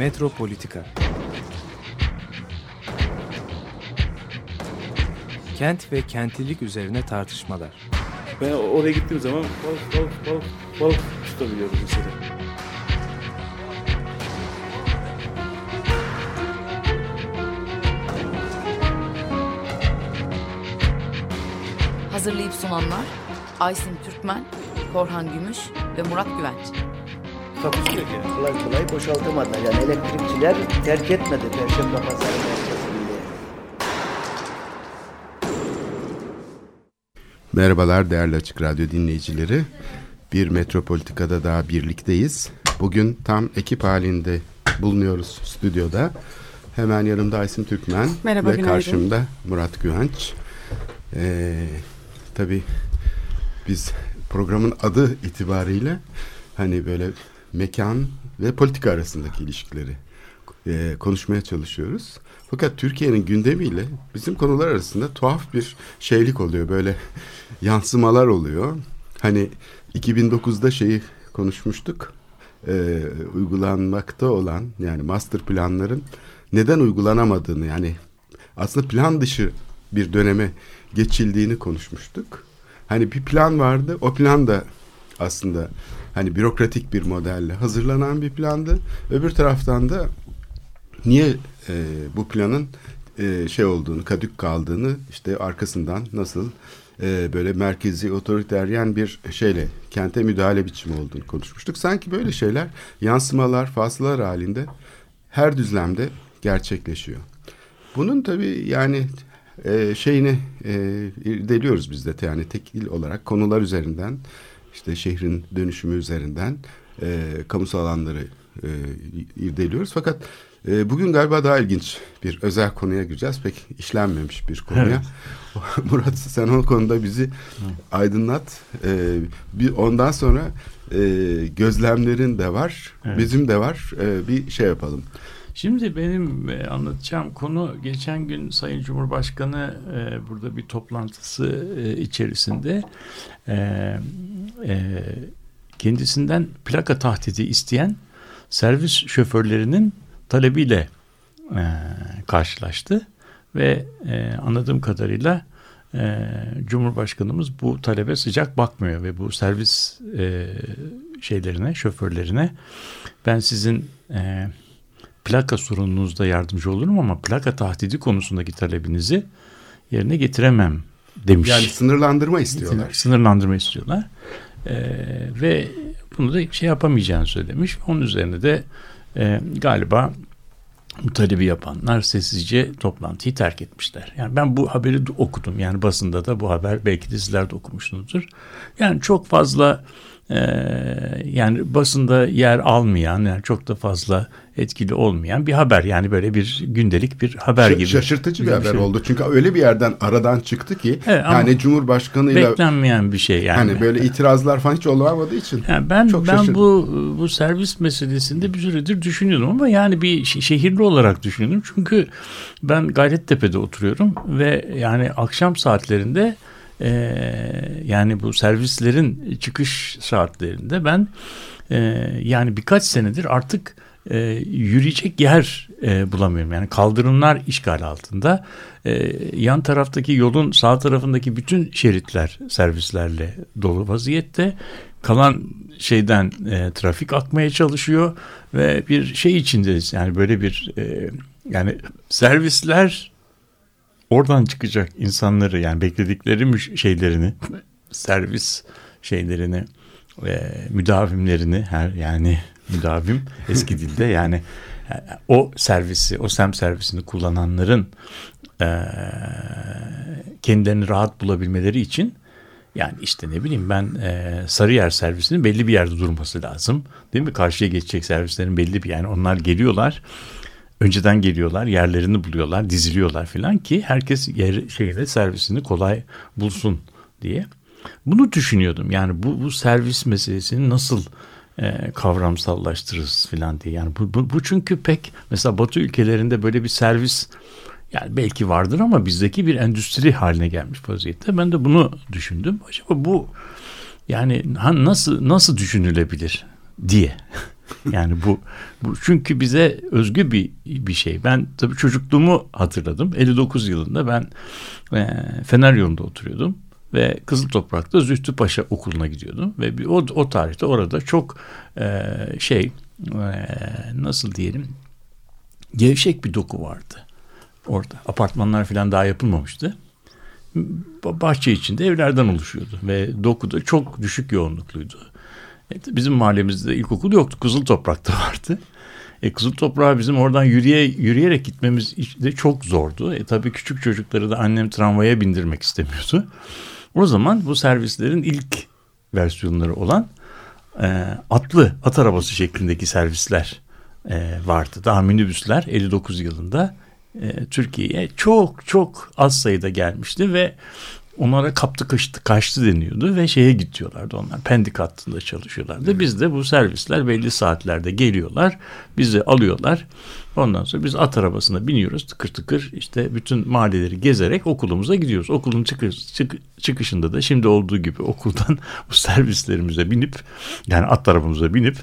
Metropolitika Kent ve kentlilik üzerine tartışmalar. Ben oraya gittiğim zaman balık balık balık balık tutabiliyorum mesela. Hazırlayıp sunanlar Aysin Türkmen, Korhan Gümüş ve Murat Güvenç. Takusuyor yani. kolay kolay boşaltamadılar. Yani elektrikçiler terk etmedi Perşembe Pazarı merkezinde. Merhabalar değerli Açık Radyo dinleyicileri. Bir Metropolitika'da daha birlikteyiz. Bugün tam ekip halinde bulunuyoruz stüdyoda. Hemen yanımda Aysim Türkmen Merhaba, ve günaydın. karşımda Murat Güvenç. Ee, tabii biz programın adı itibariyle hani böyle mekan ve politika arasındaki ilişkileri e, konuşmaya çalışıyoruz. Fakat Türkiye'nin gündemiyle bizim konular arasında tuhaf bir şeylik oluyor. Böyle yansımalar oluyor. Hani 2009'da şeyi konuşmuştuk. E, uygulanmakta olan yani master planların neden uygulanamadığını yani aslında plan dışı bir döneme geçildiğini konuşmuştuk. Hani bir plan vardı. O plan da aslında hani bürokratik bir modelle hazırlanan bir plandı. Öbür taraftan da niye e, bu planın e, şey olduğunu, kadük kaldığını işte arkasından nasıl e, böyle merkezi otoriteryen bir şeyle kente müdahale biçimi olduğunu konuşmuştuk. Sanki böyle şeyler yansımalar, fasılar halinde her düzlemde gerçekleşiyor. Bunun tabii yani e, şeyini e, irdeliyoruz biz de yani tekil olarak konular üzerinden işte şehrin dönüşümü üzerinden e, kamusal alanları e, irdeliyoruz. Fakat e, bugün galiba daha ilginç bir özel konuya gireceğiz. Pek işlenmemiş bir konuya. Murat sen o konuda bizi aydınlat. E, bir ondan sonra e, gözlemlerin de var, Evet. bizim de var. E, bir şey yapalım. Şimdi benim e, anlatacağım konu geçen gün Sayın Cumhurbaşkanı e, burada bir toplantısı e, içerisinde e, e, kendisinden plaka tahdidi isteyen servis şoförlerinin talebiyle e, karşılaştı ve e, anladığım kadarıyla e, Cumhurbaşkanımız bu talebe sıcak bakmıyor ve bu servis e, şeylerine şoförlerine ben sizin e, plaka sorununuzda yardımcı olurum ama plaka tahdidi konusundaki talebinizi yerine getiremem demiş. Yani sınırlandırma istiyorlar. Sınırlandırma istiyorlar. Ee, ve bunu da şey yapamayacağını söylemiş. Onun üzerine de e, galiba bu talebi yapanlar sessizce toplantıyı terk etmişler. Yani ben bu haberi okudum. Yani basında da bu haber belki de sizler de okumuşsunuzdur. Yani çok fazla yani basında yer almayan yani çok da fazla etkili olmayan bir haber. Yani böyle bir gündelik bir haber gibi. Şaşırtıcı bir gibi haber şey. oldu. Çünkü öyle bir yerden aradan çıktı ki Evet, yani Cumhurbaşkanıyla Beklenmeyen bir şey yani. hani böyle itirazlar falan hiç olamadığı için. Yani ben Çok ben şaşırdım. bu bu servis meselesinde bir süredir düşünüyordum ama yani bir şe- şehirli olarak düşünüyordum. Çünkü ben Gayrettepe'de oturuyorum ve yani akşam saatlerinde eee, yani bu servislerin çıkış saatlerinde ben eee, yani birkaç senedir artık eee, yürüyecek yer eee, bulamıyorum. Yani kaldırımlar işgal altında. Eee, yan taraftaki yolun sağ tarafındaki bütün şeritler servislerle dolu vaziyette. Kalan şeyden eee, trafik akmaya çalışıyor ve bir şey içindeyiz. Yani böyle bir eee, yani servisler oradan çıkacak insanları yani bekledikleri şeylerini servis şeylerini e, müdavimlerini her yani müdavim eski dilde yani e, o servisi o sem servisini kullananların e, kendilerini rahat bulabilmeleri için yani işte ne bileyim ben e, Sarıyer servisinin belli bir yerde durması lazım. Değil mi? Karşıya geçecek servislerin belli bir yani onlar geliyorlar. Önceden geliyorlar, yerlerini buluyorlar, diziliyorlar filan ki herkes yer şeyle servisini kolay bulsun diye. Bunu düşünüyordum. Yani bu bu servis meselesini nasıl e, kavramsallaştırırız filan diye. Yani bu, bu, bu çünkü pek mesela Batı ülkelerinde böyle bir servis yani belki vardır ama bizdeki bir endüstri haline gelmiş vaziyette. Ben de bunu düşündüm. Acaba bu yani nasıl nasıl düşünülebilir diye. Yani bu, bu çünkü bize özgü bir bir şey. Ben tabii çocukluğumu hatırladım. 59 yılında ben e, Fener yolunda oturuyordum ve Kızıl Toprak'ta Zühtü Paşa okuluna gidiyordum ve bir, o, o tarihte orada çok e, şey e, nasıl diyelim gevşek bir doku vardı orada. Apartmanlar falan daha yapılmamıştı. Bahçe içinde evlerden oluşuyordu ve dokuda çok düşük yoğunlukluydu. E, bizim mahallemizde ilkokul yoktu. Kızıl Toprak'ta vardı. E, Kızıl Toprağa bizim oradan yürüye, yürüyerek gitmemiz de çok zordu. E, tabii küçük çocukları da annem tramvaya bindirmek istemiyordu. O zaman bu servislerin ilk versiyonları olan e, atlı, at arabası şeklindeki servisler e, vardı. Daha minibüsler 59 yılında e, Türkiye'ye çok çok az sayıda gelmişti ve onlara kaptı kaçtı, kaçtı deniyordu ve şeye gidiyorlardı onlar. Pendik hattında çalışıyorlardı. Biz de bu servisler belli saatlerde geliyorlar. Bizi alıyorlar. Ondan sonra biz at arabasına biniyoruz tıkır tıkır işte bütün mahalleleri gezerek okulumuza gidiyoruz. Okulun çıkış, çık, çıkışında da şimdi olduğu gibi okuldan bu servislerimize binip yani at arabamıza binip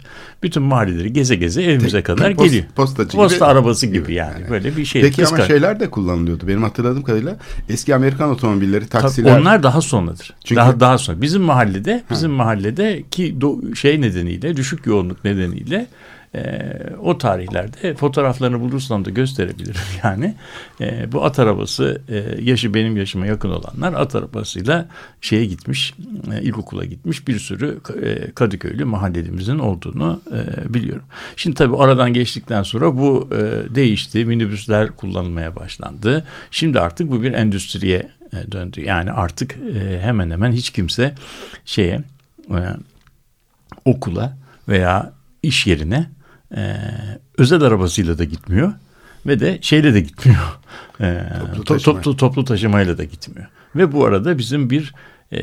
bütün mahalleleri geze geze evimize kadar Post, geliyor. Postacı Posta gibi. arabası gibi yani. yani. Böyle bir şey. Peki ama şeyler de kullanılıyordu. Benim hatırladığım kadarıyla eski Amerikan otomobilleri, taksiler. Tabii onlar daha sonradır. Çünkü... Daha daha sonra. Bizim mahallede, bizim ha. mahallede ki do, şey nedeniyle, düşük yoğunluk nedeniyle e, o tarihlerde fotoğraflarını bulursam da gösterebilirim yani. E, bu at arabası e, yaşı benim yaşıma yakın olanlar at arabasıyla şeye gitmiş, e, ilkokula gitmiş bir sürü e, Kadıköylü mahallelimizin olduğunu e, biliyorum. Şimdi tabii aradan geçtikten sonra bu e, değişti. Minibüsler kullanılmaya başlandı. Şimdi artık bu bir endüstriye e, döndü. Yani artık e, hemen hemen hiç kimse şeye e, okula veya iş yerine e, özel arabasıyla da gitmiyor ve de şeyle de gitmiyor. E, toplu, taşıma. toplu, toplu taşımayla da gitmiyor. Ve bu arada bizim bir e,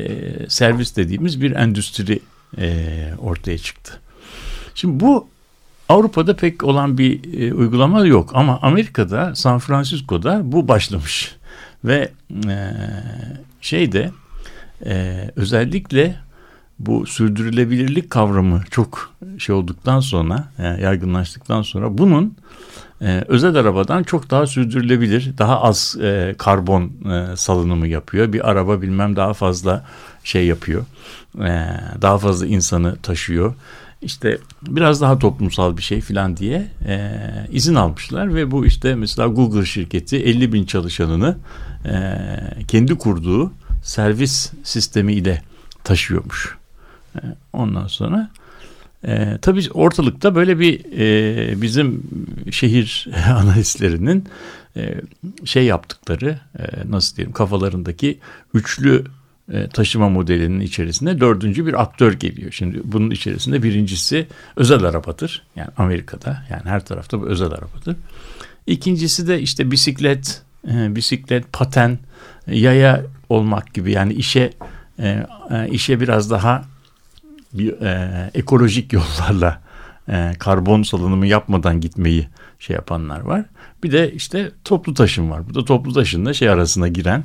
servis dediğimiz bir endüstri e, ortaya çıktı. Şimdi bu Avrupa'da pek olan bir e, uygulama yok ama Amerika'da San Francisco'da bu başlamış ve e, şeyde e, özellikle bu sürdürülebilirlik kavramı çok şey olduktan sonra yani yaygınlaştıktan sonra bunun e, özel arabadan çok daha sürdürülebilir daha az e, karbon e, salınımı yapıyor. Bir araba bilmem daha fazla şey yapıyor. E, daha fazla insanı taşıyor. İşte biraz daha toplumsal bir şey filan diye e, izin almışlar ve bu işte mesela Google şirketi 50 bin çalışanını e, kendi kurduğu servis sistemi ile taşıyormuş. E, ondan sonra e, tabii ortalıkta böyle bir e, bizim şehir analistlerinin e, şey yaptıkları e, nasıl diyelim kafalarındaki üçlü e, taşıma modelinin içerisinde dördüncü bir aktör geliyor. Şimdi bunun içerisinde birincisi özel arabadır. Yani Amerika'da yani her tarafta bu özel arabadır. İkincisi de işte bisiklet, e, bisiklet, paten, yaya olmak gibi yani işe e, işe biraz daha bir e, ekolojik yollarla e, karbon salınımı yapmadan gitmeyi şey yapanlar var. Bir de işte toplu taşım var. Bu da toplu taşımla şey arasına giren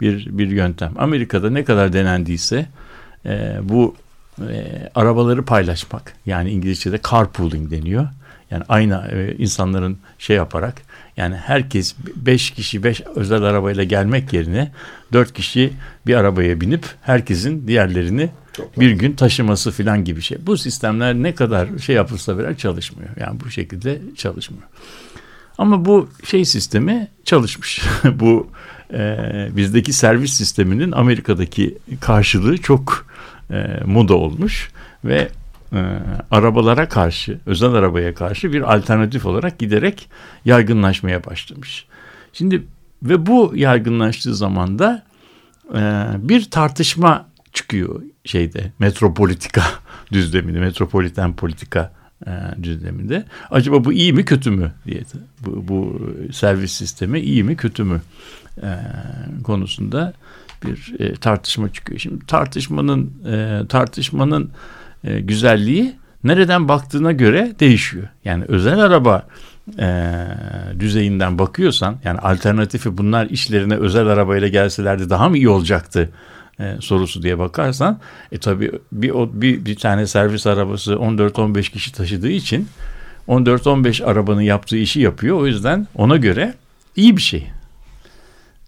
bir bir yöntem. Amerika'da ne kadar denendiyse e, bu e, arabaları paylaşmak yani İngilizce'de carpooling deniyor. Yani aynı e, insanların şey yaparak yani herkes beş kişi beş özel arabayla gelmek yerine dört kişi bir arabaya binip herkesin diğerlerini bir gün taşıması filan gibi şey. Bu sistemler ne kadar şey yapılsa bile çalışmıyor. Yani bu şekilde çalışmıyor. Ama bu şey sistemi çalışmış. bu e, bizdeki servis sisteminin Amerika'daki karşılığı çok e, moda olmuş ve e, arabalara karşı, özel arabaya karşı bir alternatif olarak giderek yaygınlaşmaya başlamış. Şimdi ve bu yaygınlaştığı zaman da e, bir tartışma çıkıyor şeyde metropolitika düzleminde, metropoliten politika e, düzleminde. Acaba bu iyi mi kötü mü diye bu, bu servis sistemi iyi mi kötü mü e, konusunda bir e, tartışma çıkıyor. Şimdi tartışmanın tartışmanın güzelliği nereden baktığına göre değişiyor. Yani özel araba düzeyinden bakıyorsan yani alternatifi bunlar işlerine özel arabayla gelselerdi daha mı iyi olacaktı e, sorusu diye bakarsan e tabi bir, o- bir, bir tane servis arabası 14-15 kişi taşıdığı için 14-15 arabanın yaptığı işi yapıyor. O yüzden ona göre iyi bir şey.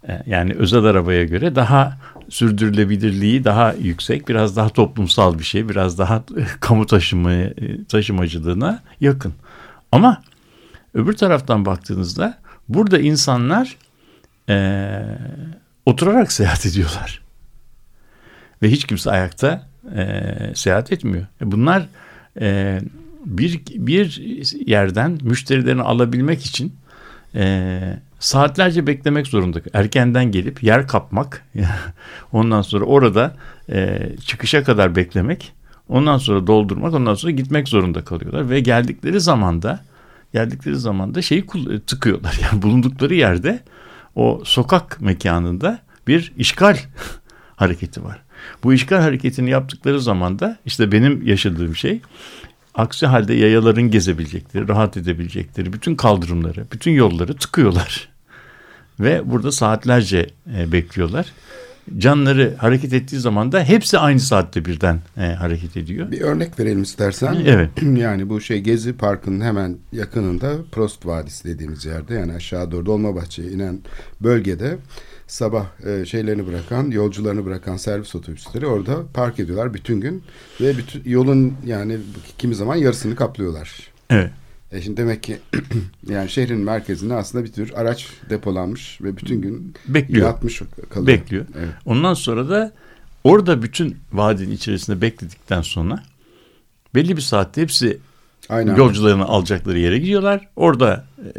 E, Yani özel arabaya göre daha sürdürülebilirliği daha yüksek, biraz daha toplumsal bir şey, biraz daha kamu taşıma e, taşımacılığına yakın. Ama öbür taraftan baktığınızda burada insanlar e, oturarak seyahat ediyorlar. Ve hiç kimse ayakta e, seyahat etmiyor. E, Bunlar e, bir bir yerden müşterilerini alabilmek için e, saatlerce beklemek zorunda. Erkenden gelip yer kapmak, ondan sonra orada e, çıkışa kadar beklemek, ondan sonra doldurmak, ondan sonra gitmek zorunda kalıyorlar ve geldikleri zamanda geldikleri zamanda şeyi kul- tıkıyorlar. Yani bulundukları yerde o sokak mekanında bir işgal hareketi var. Bu işgal hareketini yaptıkları zaman da işte benim yaşadığım şey aksi halde yayaların gezebilecekleri, rahat edebilecekleri bütün kaldırımları, bütün yolları tıkıyorlar. Ve burada saatlerce e, bekliyorlar. Canları hareket ettiği zaman da hepsi aynı saatte birden e, hareket ediyor. Bir örnek verelim istersen. Evet. Yani bu şey Gezi Parkı'nın hemen yakınında Prost Vadisi dediğimiz yerde yani aşağı doğru Dolmabahçe'ye inen bölgede sabah e, şeylerini bırakan, yolcularını bırakan servis otobüsleri orada park ediyorlar bütün gün ve bütün yolun yani kimi zaman yarısını kaplıyorlar. Evet. E şimdi demek ki yani şehrin merkezinde aslında bir tür araç depolanmış ve bütün gün Bekliyor. yatmış kalıyor. Bekliyor. Evet. Ondan sonra da orada bütün vadinin içerisinde bekledikten sonra belli bir saatte hepsi Aynen. yolcularını alacakları yere gidiyorlar. Orada e,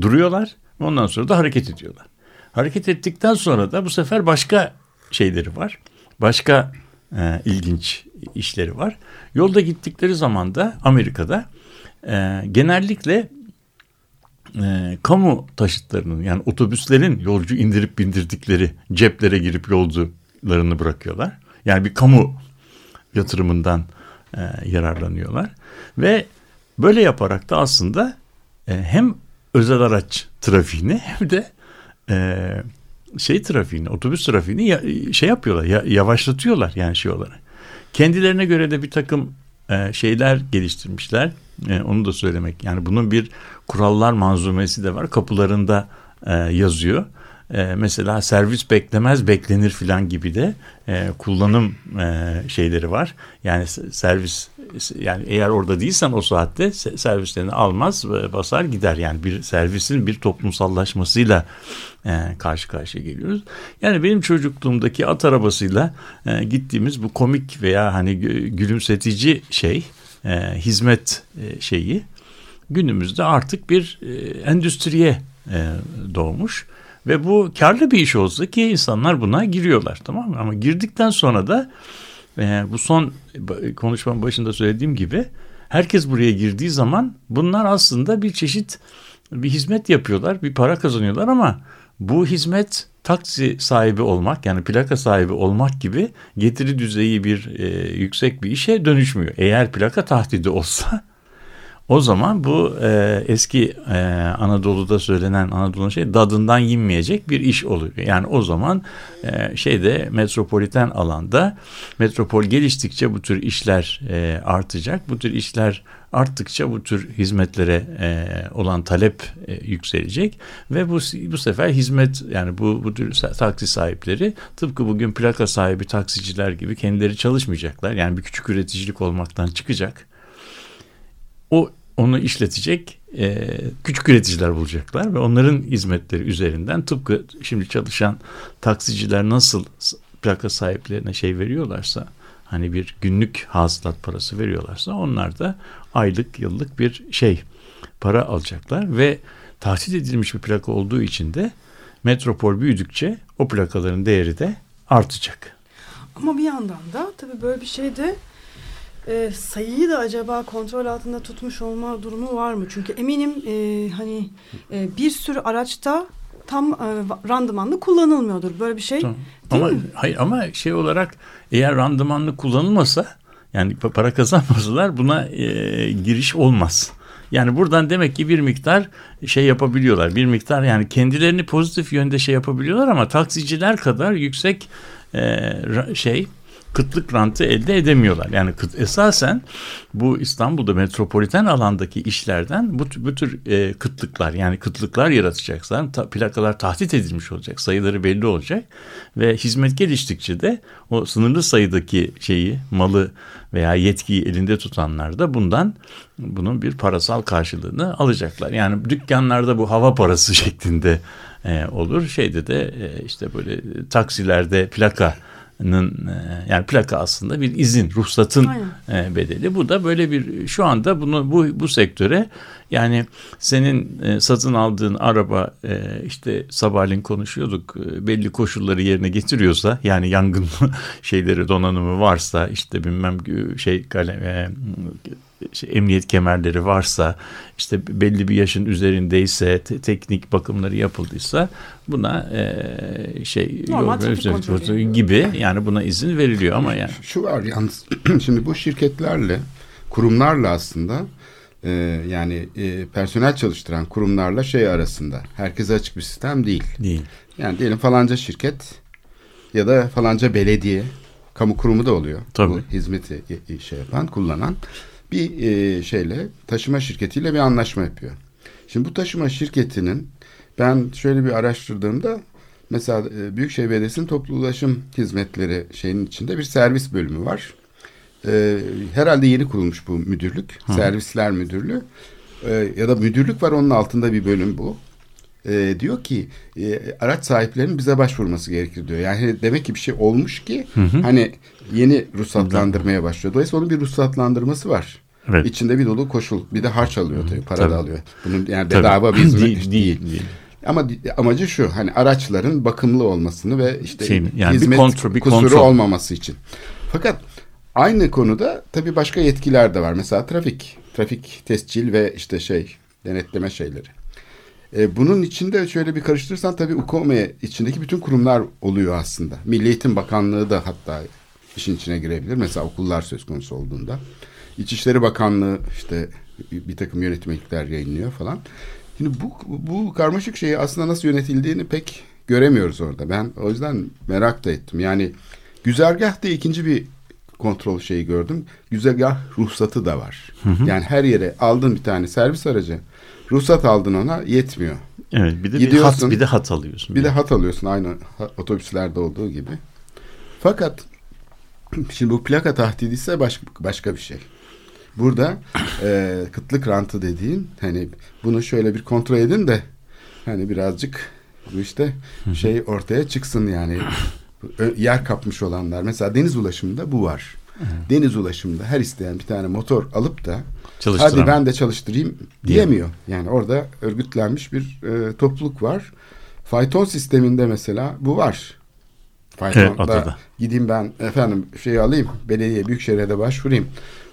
duruyorlar. Ondan sonra da hareket ediyorlar. Hareket ettikten sonra da bu sefer başka şeyleri var. Başka e, ilginç işleri var. Yolda gittikleri zaman da Amerika'da e, genellikle e, kamu taşıtlarının yani otobüslerin yolcu indirip bindirdikleri ceplere girip yolcularını bırakıyorlar. Yani bir kamu yatırımından e, yararlanıyorlar ve böyle yaparak da aslında e, hem özel araç trafiğini hem de e, şey trafiğini, otobüs trafiğini ya- şey yapıyorlar, ya- yavaşlatıyorlar yani şey olarak. Kendilerine göre de bir takım e, şeyler geliştirmişler. E, onu da söylemek. Yani bunun bir kurallar manzumesi de var. Kapılarında e, yazıyor. E, mesela servis beklemez beklenir filan gibi de e, kullanım e, şeyleri var. Yani servis yani eğer orada değilsen o saatte se- servislerini almaz ve basar gider. Yani bir servisin bir toplumsallaşmasıyla e, karşı karşıya geliyoruz. Yani benim çocukluğumdaki at arabasıyla e, gittiğimiz bu komik veya hani gü- gülümsetici şey e, hizmet e, şeyi günümüzde artık bir e, endüstriye e, doğmuş ve bu karlı bir iş olsa ki insanlar buna giriyorlar tamam mı? Ama girdikten sonra da e, bu son konuşmanın başında söylediğim gibi herkes buraya girdiği zaman bunlar aslında bir çeşit bir hizmet yapıyorlar, bir para kazanıyorlar ama bu hizmet taksi sahibi olmak yani plaka sahibi olmak gibi getiri düzeyi bir e, yüksek bir işe dönüşmüyor. Eğer plaka tahdidi olsa o zaman bu e, eski e, Anadolu'da söylenen Anadolu'nun şey dadından yenmeyecek bir iş oluyor. Yani o zaman e, şeyde metropoliten alanda metropol geliştikçe bu tür işler e, artacak. Bu tür işler arttıkça bu tür hizmetlere e, olan talep e, yükselecek ve bu bu sefer hizmet yani bu bu tür taksi sahipleri tıpkı bugün plaka sahibi taksiciler gibi kendileri çalışmayacaklar. Yani bir küçük üreticilik olmaktan çıkacak o onu işletecek e, küçük üreticiler bulacaklar ve onların hizmetleri üzerinden tıpkı şimdi çalışan taksiciler nasıl plaka sahiplerine şey veriyorlarsa hani bir günlük hasılat parası veriyorlarsa onlar da aylık yıllık bir şey para alacaklar ve tahsis edilmiş bir plaka olduğu için de metropol büyüdükçe o plakaların değeri de artacak. Ama bir yandan da tabii böyle bir şeyde e, sayıyı da acaba kontrol altında tutmuş olma durumu var mı? Çünkü eminim e, hani e, bir sürü araçta tam e, randımanlı kullanılmıyordur. Böyle bir şey Tamam. Ama mi? hayır ama şey olarak eğer randımanlı kullanılmasa yani pa- para kazanmasalar buna e, giriş olmaz. Yani buradan demek ki bir miktar şey yapabiliyorlar. Bir miktar yani kendilerini pozitif yönde şey yapabiliyorlar ama taksiciler kadar yüksek e, şey kıtlık rantı elde edemiyorlar. Yani kıt, esasen bu İstanbul'da metropoliten alandaki işlerden bu, bu tür e, kıtlıklar yani kıtlıklar yaratacaklar. Ta, plakalar tahdit edilmiş olacak. Sayıları belli olacak. Ve hizmet geliştikçe de o sınırlı sayıdaki şeyi malı veya yetkiyi elinde tutanlar da bundan bunun bir parasal karşılığını alacaklar. Yani dükkanlarda bu hava parası şeklinde e, olur. Şeyde de e, işte böyle taksilerde plakanın e, yani plaka aslında bir izin, ruhsatın Aynen. e, bedeli. Bu da böyle bir şu anda bunu bu bu sektöre yani senin e, satın aldığın araba e, işte sabahleyin konuşuyorduk e, belli koşulları yerine getiriyorsa yani yangın şeyleri donanımı varsa işte bilmem e, şey kalem e, şey, emniyet kemerleri varsa işte belli bir yaşın üzerindeyse te- teknik bakımları yapıldıysa buna e, şey Normal yol- trafik kontrolü. gibi yani buna izin veriliyor ama yani Şu var yalnız şimdi bu şirketlerle kurumlarla aslında e, yani e, personel çalıştıran kurumlarla şey arasında herkese açık bir sistem değil. değil. Yani diyelim falanca şirket ya da falanca belediye kamu kurumu da oluyor. Tabii. Bu hizmeti e, şey yapan, kullanan bir e, şeyle taşıma şirketiyle bir anlaşma yapıyor. Şimdi bu taşıma şirketinin ben şöyle bir araştırdığımda mesela e, Büyükşehir Belediyesi'nin toplu ulaşım hizmetleri şeyinin içinde bir servis bölümü var. E, herhalde yeni kurulmuş bu müdürlük. Servisler müdürlüğü. E, ya da müdürlük var onun altında bir bölüm bu. E, diyor ki e, araç sahiplerinin bize başvurması gerekir diyor. Yani demek ki bir şey olmuş ki hani yeni ruhsatlandırmaya başlıyor. Dolayısıyla onun bir ruhsatlandırması var. Evet. İçinde bir dolu koşul. Bir de harç alıyor tabii. Para Tabii. da alıyor. Bunun yani Tabii. bedava bir hizmet Değil, değil, değil. Ama amacı şu hani araçların bakımlı olmasını ve işte Şey, yani bir hizmet kontrol- bir kusuru kontrol. olmaması için. Fakat aynı konuda tabii başka yetkiler de var. Mesela trafik, trafik tescil ve işte şey denetleme şeyleri. E, bunun içinde şöyle bir karıştırırsan tabii UKOME içindeki bütün kurumlar oluyor aslında. Milli Eğitim Bakanlığı da hatta işin içine girebilir. Mesela okullar söz konusu olduğunda. İçişleri Bakanlığı işte bir takım yönetmelikler yayınlıyor falan. Şimdi bu, bu karmaşık şeyi aslında nasıl yönetildiğini pek göremiyoruz orada. Ben o yüzden merak da ettim. Yani güzergahta ikinci bir kontrol şeyi gördüm. Güzergah ruhsatı da var. Yani her yere aldın bir tane servis aracı. Ruhsat aldın ona yetmiyor. Evet bir de bir Gidiyorsun. hat, bir de hat alıyorsun. Bir de hat alıyorsun aynı otobüslerde olduğu gibi. Fakat şimdi bu plaka tahdidi ise başka, başka bir şey. Burada e, kıtlık rantı dediğin hani bunu şöyle bir kontrol edin de hani birazcık bu işte şey ortaya çıksın yani yer kapmış olanlar. Mesela deniz ulaşımında bu var. Deniz ulaşımında her isteyen bir tane motor alıp da hadi ben de çalıştırayım diyemiyor. Yani orada örgütlenmiş bir e, topluluk var. Fayton sisteminde mesela bu var. Evet, Faytonda adada. gideyim ben efendim şeyi alayım belediye büyükşehir'e de başvurayım.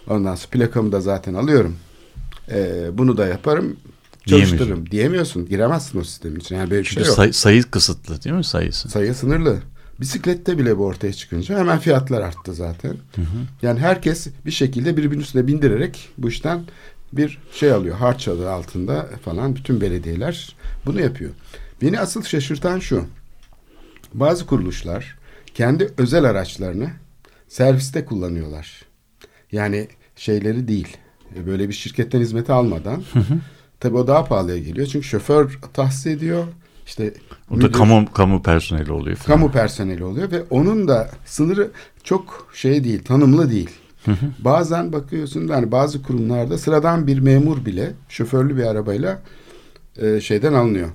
Ondan sonra plakamı da zaten alıyorum. E, bunu da yaparım çalıştırırım diyemiyorsun. Giremezsin o sistemin içine. Yani böyle bir şey Çünkü yok. say- sayı kısıtlı değil mi sayısı? Sayı sınırlı. Bisiklette bile bu ortaya çıkınca hemen fiyatlar arttı zaten. Yani herkes bir şekilde birbirinin üstüne bindirerek bu işten bir şey alıyor. Harç adı altında falan bütün belediyeler bunu yapıyor. Beni asıl şaşırtan şu. Bazı kuruluşlar kendi özel araçlarını serviste kullanıyorlar. Yani şeyleri değil. e, Böyle bir şirketten hizmeti almadan. Tabii o daha pahalıya geliyor. Çünkü şoför tahsis ediyor. İşte O da müdür- kamu kamu personeli oluyor falan. kamu personeli oluyor ve onun da sınırı çok şey değil, tanımlı değil. Bazen bakıyorsun yani bazı kurumlarda sıradan bir memur bile şoförlü bir arabayla e, şeyden alınıyor.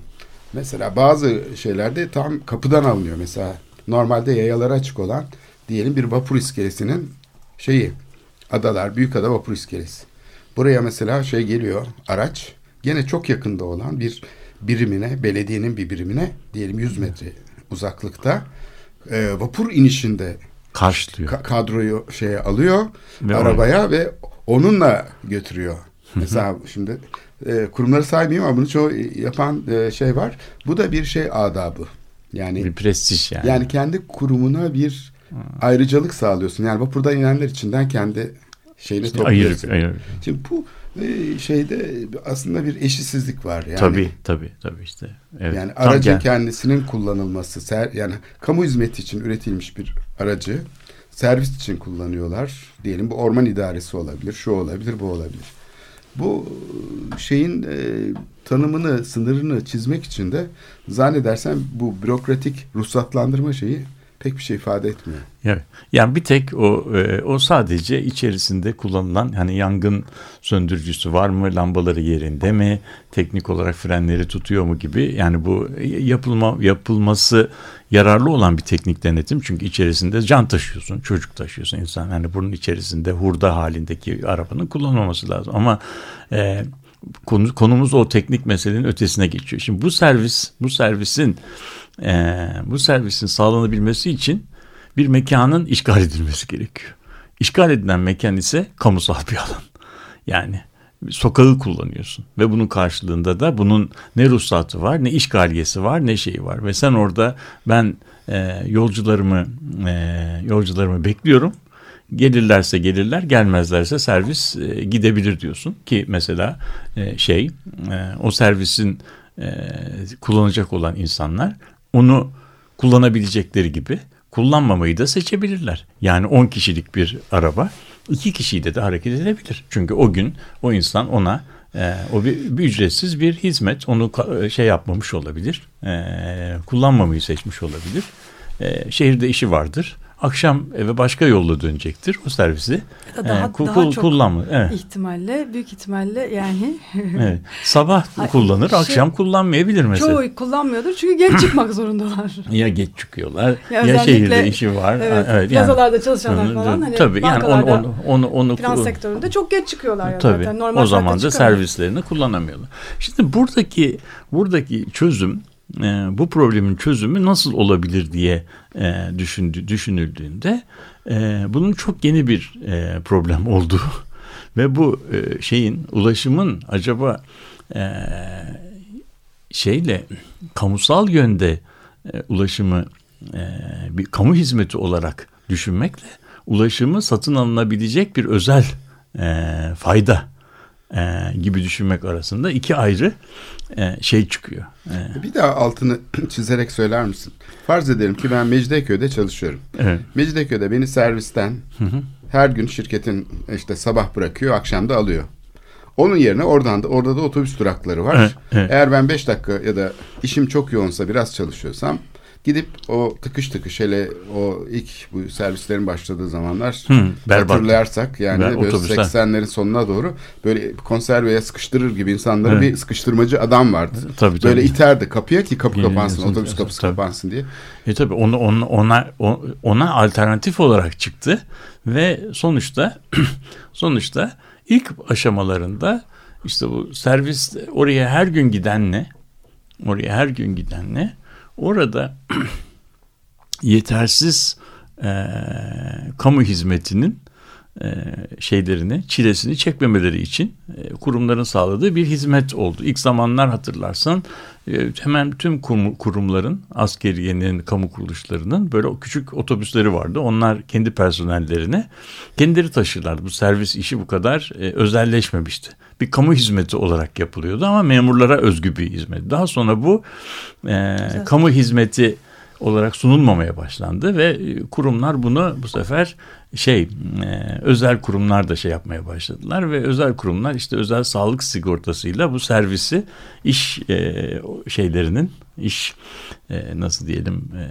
Mesela bazı şeylerde tam kapıdan alınıyor. Mesela normalde yayalara açık olan diyelim bir vapur iskelesinin şeyi adalar Büyükada vapur iskelesi. Buraya mesela şey geliyor araç gene çok yakında olan bir birimine belediyenin bir birimine diyelim 100 metre uzaklıkta e, vapur inişinde Karşılıyor. ka- kadroyu şeye alıyor Ve arabaya ve onunla götürüyor. Mesela şimdi e, kurumları saymayayım ama bunu çoğu yapan e, şey var. Bu da bir şey adabı. Yani bir prestij yani. yani kendi kurumuna bir ayrıcalık sağlıyorsun. Yani vapurdan inenler içinden kendi şeyini İşte topluyorsun. ayır, ayır. Şimdi bu e, şeyde aslında bir eşitsizlik var. Yani, tabii tabii tabii işte. Evet. Yani Tam aracın gel- kendisinin kullanılması, ser, yani kamu hizmeti için üretilmiş bir aracı servis için kullanıyorlar. Diyelim bu orman idaresi olabilir, şu olabilir, bu olabilir. Bu şeyin e, tanımını, sınırını çizmek için de zannedersem bu bürokratik ruhsatlandırma şeyi pek bir şey ifade etmiyor. Evet. Yani bir tek o e, o sadece içerisinde kullanılan hani yangın söndürücüsü var mı, lambaları yerinde mi, teknik olarak frenleri tutuyor mu gibi yani bu yapılma yapılması yararlı olan bir teknik denetim çünkü içerisinde can taşıyorsun, çocuk taşıyorsun insan hani bunun içerisinde hurda halindeki arabanın kullanılmaması lazım ama e, konu, konumuz o teknik meselenin ötesine geçiyor. Şimdi bu servis bu servisin e, bu servisin sağlanabilmesi için bir mekanın işgal edilmesi gerekiyor. İşgal edilen mekan ise kamusal bir alan. Yani sokağı kullanıyorsun ve bunun karşılığında da bunun ne ruhsatı var ne işgaliyesi var ne şeyi var ve sen orada ben e, yolcularımı e, yolcularımı bekliyorum gelirlerse gelirler gelmezlerse servis e, gidebilir diyorsun ki mesela e, şey e, o servisin e, kullanacak olan insanlar onu kullanabilecekleri gibi kullanmamayı da seçebilirler. Yani 10 kişilik bir araba iki kişiyle de hareket edebilir. Çünkü o gün o insan ona e, o bir, bir ücretsiz bir hizmet onu ka- şey yapmamış olabilir. E, kullanmamayı seçmiş olabilir. E, şehirde işi vardır. Akşam eve başka yolla dönecektir o servisi. Daha- e, ku- daha kul- çok kullanma. Evet. ihtimalle, büyük ihtimalle yani evet. Sabah Ay, kullanır, şey- akşam kullanmayabilir mesela. çoğu kullanmıyordur çünkü geç çıkmak zorundalar. Ya geç çıkıyorlar, Ya ya, şehirde işi var. Evet, evet plazalarda çalışanlar falan hani tabii yani onu onu onu, onu finans sektöründe çok geç çıkıyorlar ya tabii. zaten. Normal o zaman da çıkamıyor. servislerini kullanamıyorlar. Şimdi buradaki buradaki çözüm e, bu problemin çözümü nasıl olabilir diye e, düşündü, düşünüldüğünde e, bunun çok yeni bir e, problem olduğu ve bu e, şeyin ulaşımın acaba e, şeyle kamusal yönde e, ulaşımı e, bir kamu hizmeti olarak düşünmekle ulaşımı satın alınabilecek bir özel e, fayda e, gibi düşünmek arasında iki ayrı e, şey çıkıyor. E, Bir daha altını çizerek söyler misin? Farz edelim ki ben Mecidiyeköy'de çalışıyorum. evet. Mecidiyeköy'de beni servisten her gün şirketin işte sabah bırakıyor, akşam da alıyor. Onun yerine oradan da orada da otobüs durakları var. Evet, evet. Eğer ben 5 dakika ya da işim çok yoğunsa biraz çalışıyorsam gidip o tıkış tıkış hele o ilk bu servislerin başladığı zamanlar Hı, hatırlarsak yani Ve böyle otobüsler. 80'lerin sonuna doğru böyle konserveye sıkıştırır gibi insanları Evet. bir sıkıştırmacı adam vardı. Tabii, Böyle tabii. iterdi kapıya ki kapı Yeni kapansın, nesil- otobüs kapısı tabii. kapansın diye. E tabi onu, onu, ona ona alternatif olarak çıktı ve sonuçta sonuçta ilk aşamalarında işte bu servis oraya her gün gidenle oraya her gün gidenle orada yetersiz e, kamu hizmetinin şeylerini, çilesini çekmemeleri için e, kurumların sağladığı bir hizmet oldu. İlk zamanlar hatırlarsan e, hemen tüm kurum- kurumların, askeriyenin, kamu kuruluşlarının böyle küçük otobüsleri vardı. Onlar kendi personellerine kendileri taşırlardı. Bu servis işi bu kadar e, özelleşmemişti. Bir kamu hizmeti olarak yapılıyordu ama memurlara özgü bir hizmet. Daha sonra bu e, kamu hizmeti olarak sunulmamaya başlandı ve e, kurumlar bunu bu sefer şey e, özel kurumlar da şey yapmaya başladılar ve özel kurumlar işte özel sağlık sigortasıyla bu servisi iş e, şeylerinin iş e, nasıl diyelim e,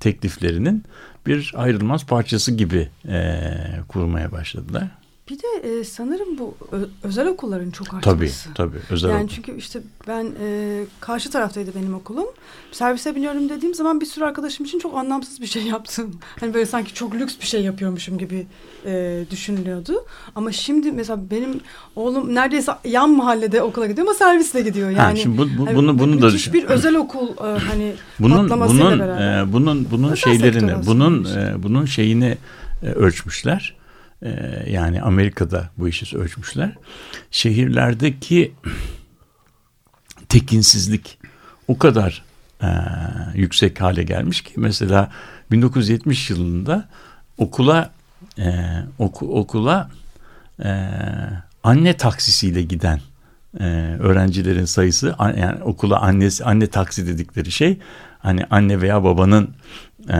tekliflerinin bir ayrılmaz parçası gibi e, kurmaya başladılar. Bir de e, sanırım bu özel okulların çok Tabii artması. tabii özel yani okul. çünkü işte ben e, karşı taraftaydı benim okulum. Servise biniyorum dediğim zaman bir sürü arkadaşım için çok anlamsız bir şey yaptım. Hani böyle sanki çok lüks bir şey yapıyormuşum gibi e, düşünülüyordu. Ama şimdi mesela benim oğlum neredeyse yan mahallede okula gidiyor ama servisle gidiyor. Ha, Yani şimdi bu, bu- hani bunu bunu da düşün. bir özel okul e, hani bunun bunun beraber. e, bunun bunun Özel şeylerini bunun e, bunun şeyini e, ölçmüşler. E, yani Amerika'da bu işi ölçmüşler. Şehirlerdeki tekinsizlik o kadar e, yüksek hale gelmiş ki mesela 1970 yılında okula e, oku, okula e, anne taksisiyle giden e, öğrencilerin sayısı yani okula annesi anne taksi dedikleri şey hani anne veya babanın e,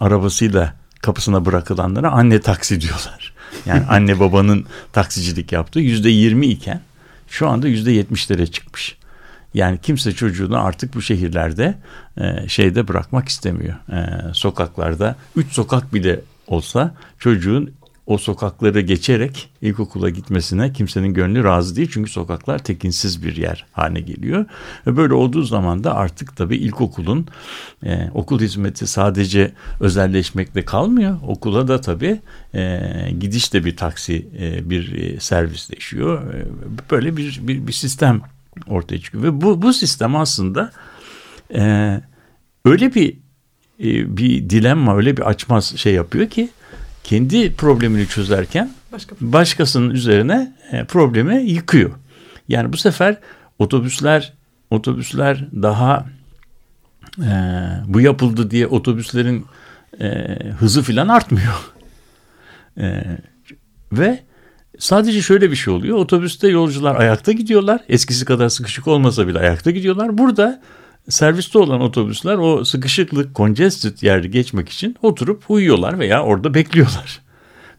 arabasıyla kapısına bırakılanlara anne taksi diyorlar. Yani anne babanın taksicilik yaptığı yüzde yirmi iken şu anda yüzde yetmişlere çıkmış. Yani kimse çocuğunu artık bu şehirlerde e, şeyde bırakmak istemiyor. E, sokaklarda üç sokak bile olsa çocuğun o sokakları geçerek ilkokula gitmesine kimsenin gönlü razı değil. Çünkü sokaklar tekinsiz bir yer haline geliyor. Ve böyle olduğu zaman da artık tabii ilkokulun e, okul hizmeti sadece özelleşmekle kalmıyor. Okula da tabii e, gidiş de bir taksi, e, bir e, servisleşiyor. E, böyle bir, bir, bir sistem ortaya çıkıyor. Ve bu, bu sistem aslında e, öyle bir e, bir dilemma, öyle bir açmaz şey yapıyor ki kendi problemini çözerken Başka. başkasının üzerine e, problemi yıkıyor. Yani bu sefer otobüsler otobüsler daha e, bu yapıldı diye otobüslerin e, hızı filan artmıyor. E, ve sadece şöyle bir şey oluyor. Otobüste yolcular ayakta gidiyorlar. Eskisi kadar sıkışık olmasa bile ayakta gidiyorlar. Burada serviste olan otobüsler o sıkışıklık, congested yeri geçmek için oturup uyuyorlar veya orada bekliyorlar.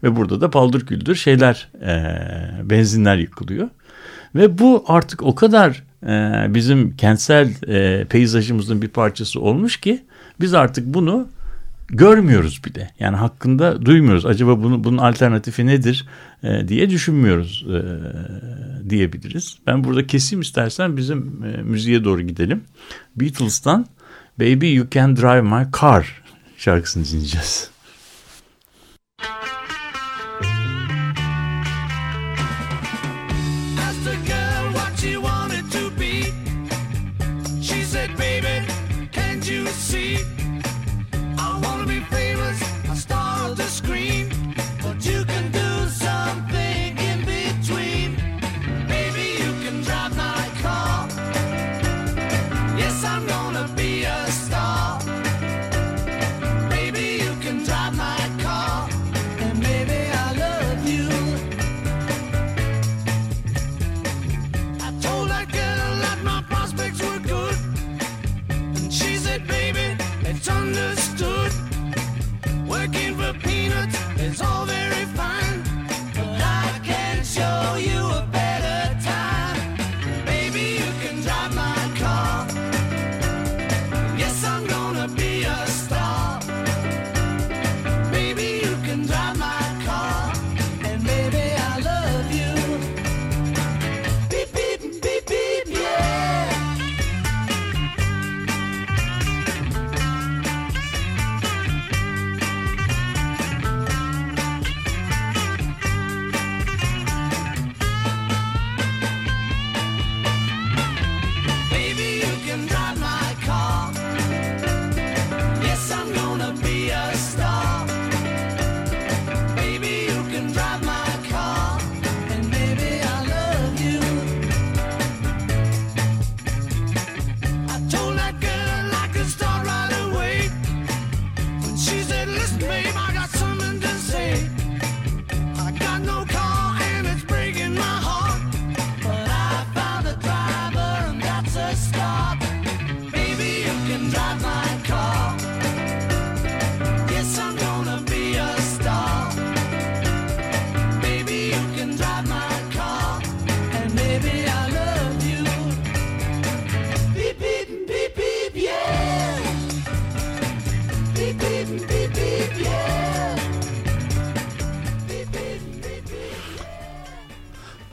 Ve burada da paldır küldür şeyler, e, benzinler yıkılıyor. Ve bu artık o kadar e, bizim kentsel e, peyzajımızın bir parçası olmuş ki biz artık bunu görmüyoruz bile. Yani hakkında duymuyoruz. Acaba bunu, bunun alternatifi nedir e, diye düşünmüyoruz e, diyebiliriz. Ben burada keseyim istersen bizim e, müziğe doğru gidelim. Beatles'tan Baby You Can Drive My Car şarkısını dinleyeceğiz.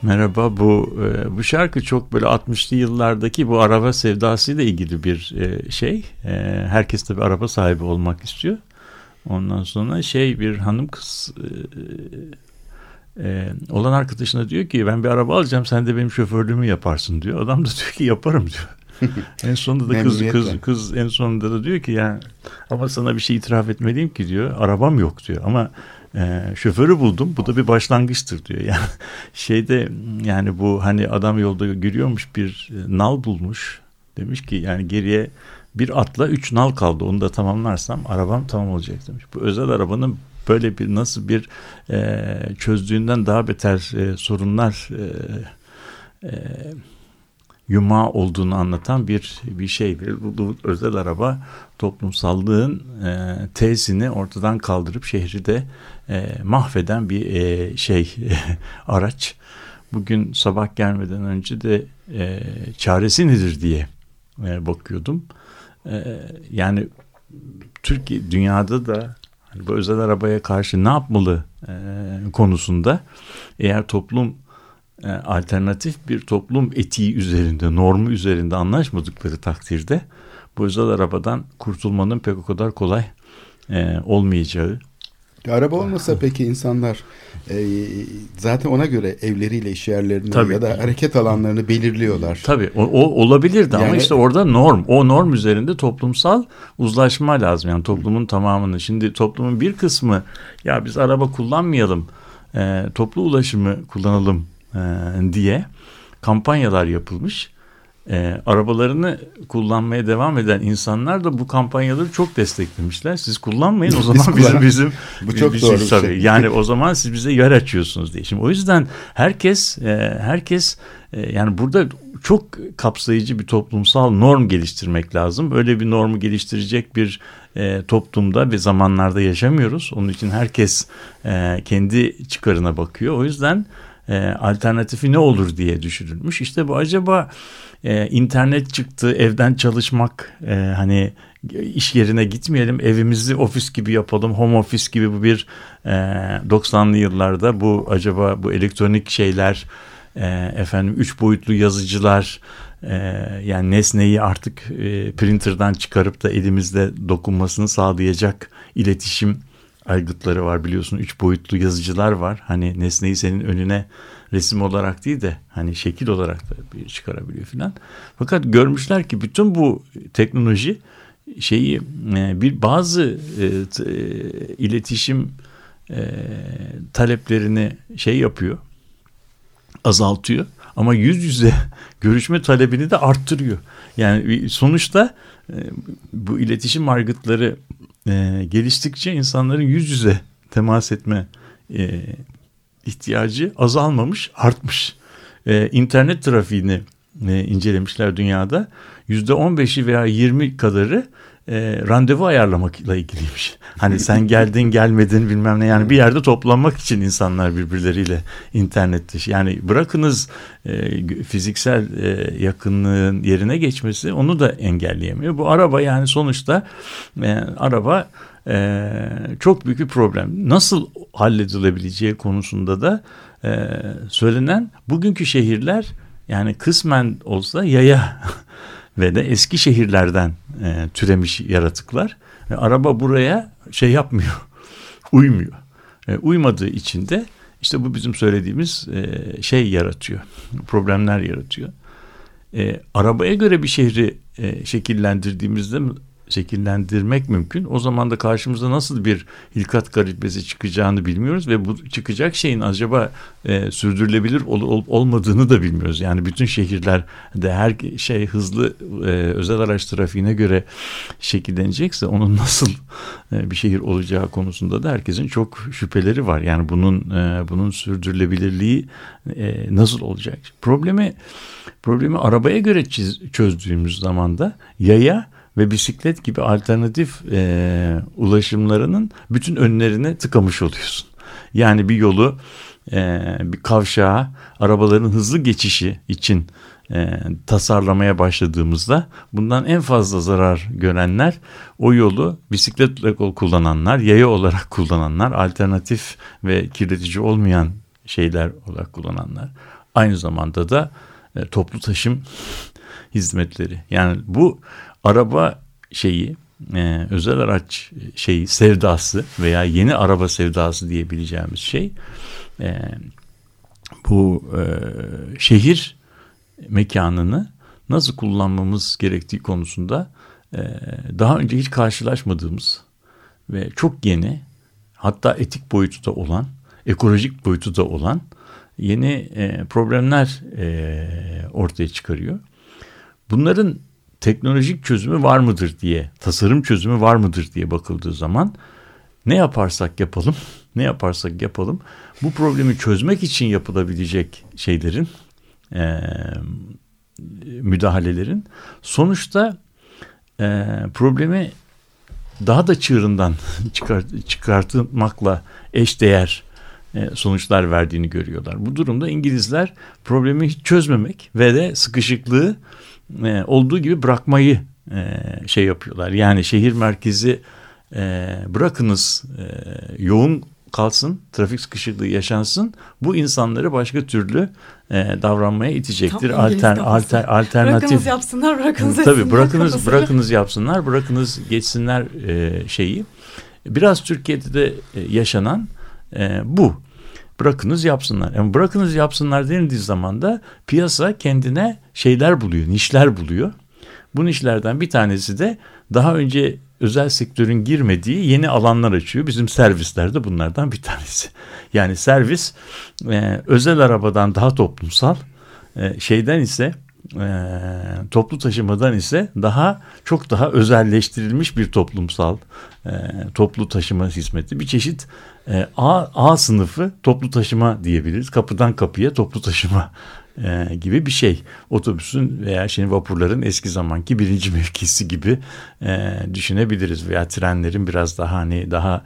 Merhaba bu e, bu şarkı çok böyle 60'lı yıllardaki bu araba sevdasıyla ilgili bir e, şey. E, herkes tabii araba sahibi olmak istiyor. Ondan sonra şey bir hanım kız olan arkadaşına diyor ki ben bir araba alacağım sen de benim şoförlüğümü yaparsın diyor. Adam da diyor ki yaparım diyor. en sonunda da kız kız kız en sonunda da diyor ki yani ama sana bir şey itiraf etmeliyim ki diyor. Arabam yok diyor ama e, şoförü buldum. Bu da bir başlangıçtır diyor. Yani şeyde yani bu hani adam yolda görüyormuş bir e, nal bulmuş. Demiş ki yani geriye bir atla üç nal kaldı. Onu da tamamlarsam arabam tamam olacak demiş. Bu özel arabanın böyle bir nasıl bir e, çözdüğünden daha beter e, sorunlar e, e, yuma olduğunu anlatan bir bir şey. Bu, bu özel araba toplumsallığın e, tezini ortadan kaldırıp şehri de e, mahveden bir e, şey araç. Bugün sabah gelmeden önce de e, çaresi nedir diye e, bakıyordum. E, yani Türkiye dünyada da hani bu özel arabaya karşı ne yapmalı e, konusunda eğer toplum e, alternatif bir toplum etiği üzerinde, normu üzerinde anlaşmadıkları takdirde bu özel arabadan kurtulmanın pek o kadar kolay e, olmayacağı. Araba olmasa peki insanlar e, zaten ona göre evleriyle iş yerlerini Tabii. ya da hareket alanlarını belirliyorlar. Tabii o, o olabilirdi ama Yani- işte orada norm. O norm üzerinde toplumsal uzlaşma lazım. Yani toplumun tamamını. Şimdi toplumun bir kısmı ya biz araba kullanmayalım, e, toplu ulaşımı kullanalım diye kampanyalar yapılmış. E, arabalarını kullanmaya devam eden insanlar da bu kampanyaları çok desteklemişler. Siz kullanmayın o zaman bizim bizim Bu çok bizim- doğru tabii. şey. Yani o zaman siz bize yer açıyorsunuz diye. Şimdi o yüzden herkes e, herkes e, yani burada çok kapsayıcı bir toplumsal norm geliştirmek lazım. Öyle bir normu geliştirecek bir e, toplumda ve zamanlarda yaşamıyoruz. Onun için herkes e, kendi çıkarına bakıyor. O yüzden e, alternatifi ne olur diye düşünülmüş. İşte bu acaba e, internet çıktı, evden çalışmak, e, hani iş yerine gitmeyelim, evimizi ofis gibi yapalım, home office gibi bu bir e, 90'lı yıllarda bu acaba bu elektronik şeyler, e, efendim üç boyutlu yazıcılar, e, yani nesneyi artık e, printer'dan çıkarıp da elimizde dokunmasını sağlayacak iletişim aygıtları var biliyorsun. Üç boyutlu yazıcılar var. Hani nesneyi senin önüne resim olarak değil de hani şekil olarak da bir çıkarabiliyor filan. Fakat görmüşler ki bütün bu teknoloji şeyi e, bir bazı e, e, iletişim taleplerini şey yapıyor azaltıyor ama yüz yüze görüşme talebini de arttırıyor. Yani sonuçta bu iletişim aygıtları e, geliştikçe insanların yüz yüze temas etme e, ihtiyacı azalmamış, artmış. E, internet trafiğini e, incelemişler dünyada. Yüzde on beşi veya 20 kadarı e, randevu ayarlamakla ilgiliymiş. Hani sen geldin gelmedin bilmem ne yani bir yerde toplanmak için insanlar birbirleriyle internette. Yani bırakınız e, fiziksel e, yakınlığın yerine geçmesi onu da engelleyemiyor. Bu araba yani sonuçta e, araba e, çok büyük bir problem. Nasıl halledilebileceği konusunda da e, söylenen bugünkü şehirler yani kısmen olsa yaya ve de eski şehirlerden e, türemiş yaratıklar. Ve araba buraya şey yapmıyor, uymuyor. E, uymadığı için de işte bu bizim söylediğimiz e, şey yaratıyor, problemler yaratıyor. E, arabaya göre bir şehri e, şekillendirdiğimizde şekillendirmek mümkün. O zaman da karşımıza nasıl bir hilkat garibesi çıkacağını bilmiyoruz ve bu çıkacak şeyin acaba e, sürdürülebilir ol, ol, olmadığını da bilmiyoruz. Yani bütün şehirlerde her şey hızlı e, özel araç trafiğine göre şekillenecekse onun nasıl e, bir şehir olacağı konusunda da herkesin çok şüpheleri var. Yani bunun e, bunun sürdürülebilirliği e, nasıl olacak? Problemi problemi arabaya göre çiz, çözdüğümüz zaman da yaya ve bisiklet gibi alternatif e, ulaşımlarının bütün önlerine tıkamış oluyorsun. Yani bir yolu e, bir kavşağa arabaların hızlı geçişi için e, tasarlamaya başladığımızda bundan en fazla zarar görenler o yolu bisikletle kullananlar, yaya olarak kullananlar, alternatif ve kirletici olmayan şeyler olarak kullananlar. Aynı zamanda da e, toplu taşım hizmetleri. Yani bu araba şeyi e, özel araç şeyi sevdası veya yeni araba sevdası diyebileceğimiz şey e, bu e, şehir mekanını nasıl kullanmamız gerektiği konusunda e, daha önce hiç karşılaşmadığımız ve çok yeni hatta etik boyutu da olan ekolojik boyutu da olan yeni e, problemler e, ortaya çıkarıyor. Bunların teknolojik çözümü var mıdır diye, tasarım çözümü var mıdır diye bakıldığı zaman ne yaparsak yapalım, ne yaparsak yapalım bu problemi çözmek için yapılabilecek şeylerin e, müdahalelerin sonuçta e, problemi daha da çığırından çıkart, çıkartmakla eşdeğer e, sonuçlar verdiğini görüyorlar. Bu durumda İngilizler problemi çözmemek ve de sıkışıklığı e, olduğu gibi bırakmayı e, şey yapıyorlar. Yani şehir merkezi e, bırakınız e, yoğun kalsın, trafik sıkışıklığı yaşansın. Bu insanları başka türlü e, davranmaya itecektir. Tam Alter, alter, alternatif. Bırakınız yapsınlar, bırakınız Tabii etsinler bırakınız bırakınız yapsınlar, bırakınız geçsinler e, şeyi. Biraz Türkiye'de de e, yaşanan e, bu. Bırakınız yapsınlar. Yani bırakınız yapsınlar denildiği zaman da piyasa kendine şeyler buluyor, nişler buluyor. Bu nişlerden bir tanesi de daha önce özel sektörün girmediği yeni alanlar açıyor. Bizim servisler de bunlardan bir tanesi. Yani servis e, özel arabadan daha toplumsal, e, şeyden ise e, toplu taşımadan ise daha çok daha özelleştirilmiş bir toplumsal e, toplu taşıma hizmeti. Bir çeşit e, A, A sınıfı toplu taşıma diyebiliriz. Kapıdan kapıya toplu taşıma e, gibi bir şey. Otobüsün veya şimdi vapurların eski zamanki birinci mevkisi gibi e, düşünebiliriz. Veya trenlerin biraz daha hani daha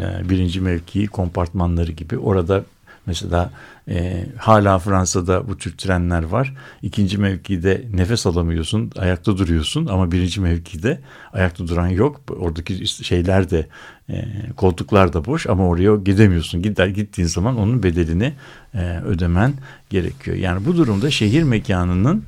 e, birinci mevki kompartmanları gibi. Orada Mesela e, hala Fransa'da bu tür trenler var. İkinci mevkide nefes alamıyorsun, ayakta duruyorsun ama birinci mevkide ayakta duran yok. Oradaki şeyler de e, koltuklar da boş ama oraya gidemiyorsun. Gider gittiğin zaman onun bedelini e, ödemen gerekiyor. Yani bu durumda şehir mekanının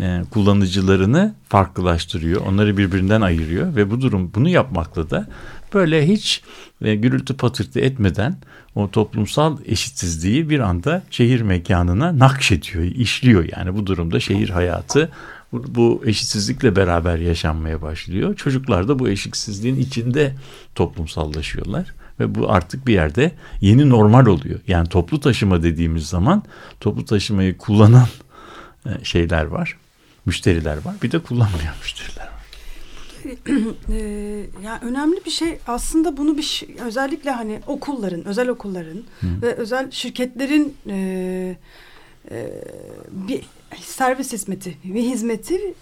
e, kullanıcılarını farklılaştırıyor. Onları birbirinden ayırıyor ve bu durum bunu yapmakla da böyle hiç e, gürültü patırtı etmeden o toplumsal eşitsizliği bir anda şehir mekanına nakşediyor, işliyor. Yani bu durumda şehir hayatı bu, eşitsizlikle beraber yaşanmaya başlıyor. Çocuklar da bu eşitsizliğin içinde toplumsallaşıyorlar ve bu artık bir yerde yeni normal oluyor. Yani toplu taşıma dediğimiz zaman toplu taşımayı kullanan e, şeyler var, müşteriler var. Bir de kullanmayan müşteriler var. Ee, yani önemli bir şey aslında bunu bir şey- özellikle hani okulların, özel okulların ve özel şirketlerin e, e, bir servis hizmeti ve hizmeti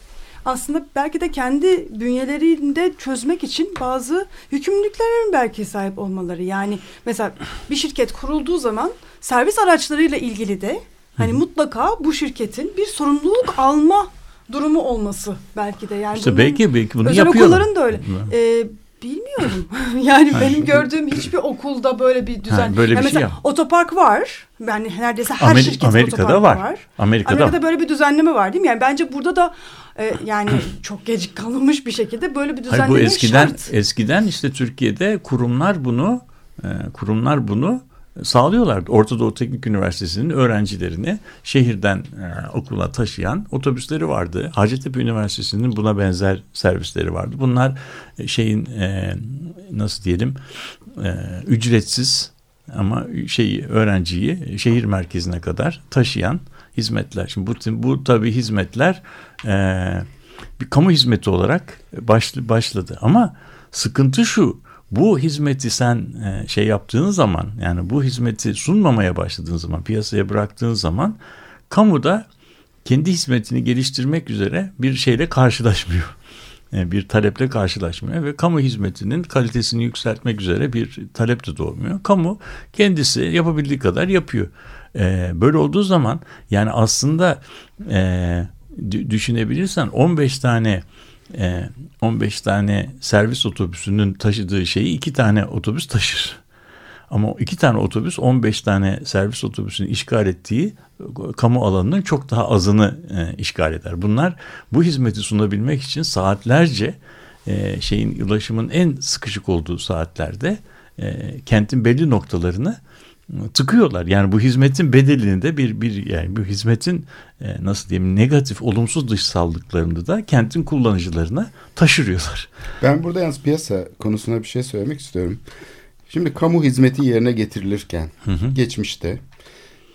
aslında belki de kendi bünyelerinde çözmek için bazı yükümlülüklerin belki sahip olmaları. Yani mesela bir şirket kurulduğu zaman servis araçlarıyla ilgili de hani mutlaka bu şirketin bir sorumluluk alma durumu olması belki de yani İşte belki belki bunu Özel yapıyorlar. okulların da öyle. Ee, bilmiyorum. yani benim gördüğüm hiçbir okulda böyle bir düzen. Ha, böyle bir Yani şey mesela yap. otopark var. Yani neredeyse her Ameri- şirketin Amerika'da otoparkı var. var. Amerika'da Amerika'da böyle bir düzenleme var değil mi? Yani bence burada da e, yani çok gecik kalınmış bir şekilde böyle bir düzenleme Hayır, bu eskiden şart. eskiden işte Türkiye'de kurumlar bunu e, kurumlar bunu sağlıyorlardı. Orta Doğu Teknik Üniversitesi'nin öğrencilerini şehirden e, okula taşıyan otobüsleri vardı. Hacettepe Üniversitesi'nin buna benzer servisleri vardı. Bunlar e, şeyin e, nasıl diyelim e, ücretsiz ama şeyi öğrenciyi şehir merkezine kadar taşıyan hizmetler. Şimdi bu bu tabii hizmetler e, bir kamu hizmeti olarak başlı, başladı ama sıkıntı şu bu hizmeti sen e, şey yaptığın zaman yani bu hizmeti sunmamaya başladığın zaman piyasaya bıraktığın zaman kamuda kendi hizmetini geliştirmek üzere bir şeyle karşılaşmıyor. E, bir taleple karşılaşmıyor ve kamu hizmetinin kalitesini yükseltmek üzere bir talep de doğmuyor. Kamu kendisi yapabildiği kadar yapıyor. E, böyle olduğu zaman yani aslında dü- düşünebilirsen 15 tane e, 15 tane servis otobüsünün taşıdığı şeyi iki tane otobüs taşır. Ama o iki tane otobüs 15 tane servis otobüsünün işgal ettiği e, kamu alanının çok daha azını e, işgal eder. Bunlar bu hizmeti sunabilmek için saatlerce e, şeyin ulaşımın en sıkışık olduğu saatlerde kentin belli noktalarını tıkıyorlar. Yani bu hizmetin bedelini de bir bir yani bu hizmetin e, nasıl diyeyim negatif olumsuz dışsallıklarını da kentin kullanıcılarına taşırıyorlar. Ben burada yalnız piyasa konusuna bir şey söylemek istiyorum. Şimdi kamu hizmeti yerine getirilirken geçmişte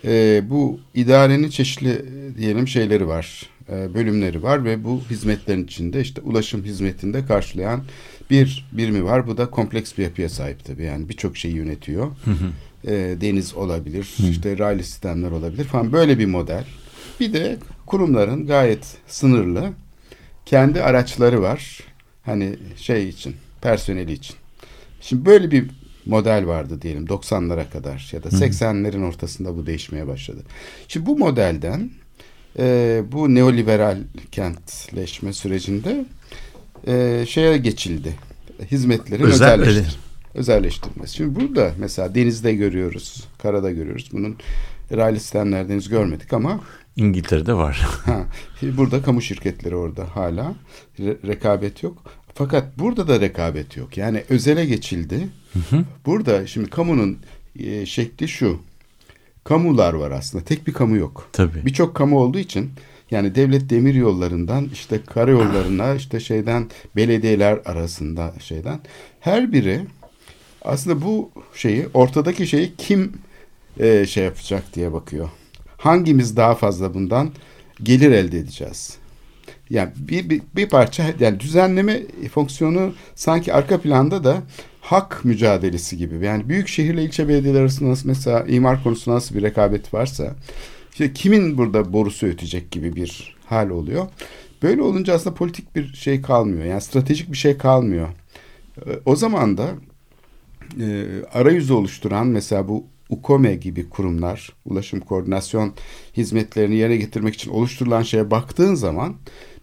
e, bu idarenin çeşitli e, diyelim şeyleri var. e, bölümleri var ve bu hizmetlerin içinde işte ulaşım hizmetinde karşılayan bir birimi var. Bu da kompleks bir yapıya sahip tabii. Yani birçok şeyi yönetiyor. E, deniz olabilir, işte raylı sistemler olabilir falan böyle bir model. Bir de kurumların gayet sınırlı kendi araçları var. Hani şey için, personeli için. Şimdi böyle bir model vardı diyelim 90'lara kadar ya da 80'lerin ortasında bu değişmeye başladı. Şimdi bu modelden e, bu neoliberal kentleşme sürecinde e, şeye geçildi. Hizmetlerin Özel- özelleştir özelleştirilmesi. Şimdi burada mesela denizde görüyoruz, karada görüyoruz. Bunun raylı sistemlerde henüz görmedik ama İngiltere'de var. Ha, burada kamu şirketleri orada hala Re- rekabet yok. Fakat burada da rekabet yok. Yani özele geçildi. Burada şimdi kamunun e, şekli şu. Kamular var aslında. Tek bir kamu yok. Tabii. Birçok kamu olduğu için yani devlet demir yollarından işte karayollarına işte şeyden belediyeler arasında şeyden her biri aslında bu şeyi ortadaki şeyi kim e, şey yapacak diye bakıyor. Hangimiz daha fazla bundan gelir elde edeceğiz? Yani bir, bir, bir parça yani düzenleme fonksiyonu sanki arka planda da hak mücadelesi gibi. Yani büyük şehirle ilçe belediyeler arasında nasıl mesela imar konusunda nasıl bir rekabet varsa işte kimin burada borusu ötecek gibi bir hal oluyor. Böyle olunca aslında politik bir şey kalmıyor. Yani stratejik bir şey kalmıyor. Ee, O zaman da e, arayüzü oluşturan mesela bu UKOME gibi kurumlar, ulaşım koordinasyon hizmetlerini yerine getirmek için oluşturulan şeye baktığın zaman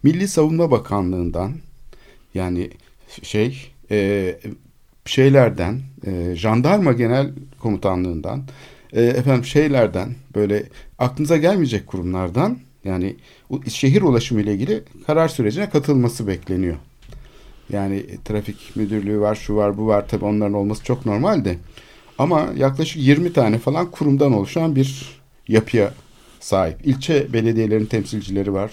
Milli Savunma Bakanlığı'ndan yani şey e, şeylerden, e, jandarma genel komutanlığından, e, efendim şeylerden böyle aklınıza gelmeyecek kurumlardan yani şehir ulaşımı ile ilgili karar sürecine katılması bekleniyor. Yani e, trafik müdürlüğü var, şu var, bu var. Tabii onların olması çok normaldi. Ama yaklaşık 20 tane falan kurumdan oluşan bir yapıya sahip. İlçe belediyelerin temsilcileri var.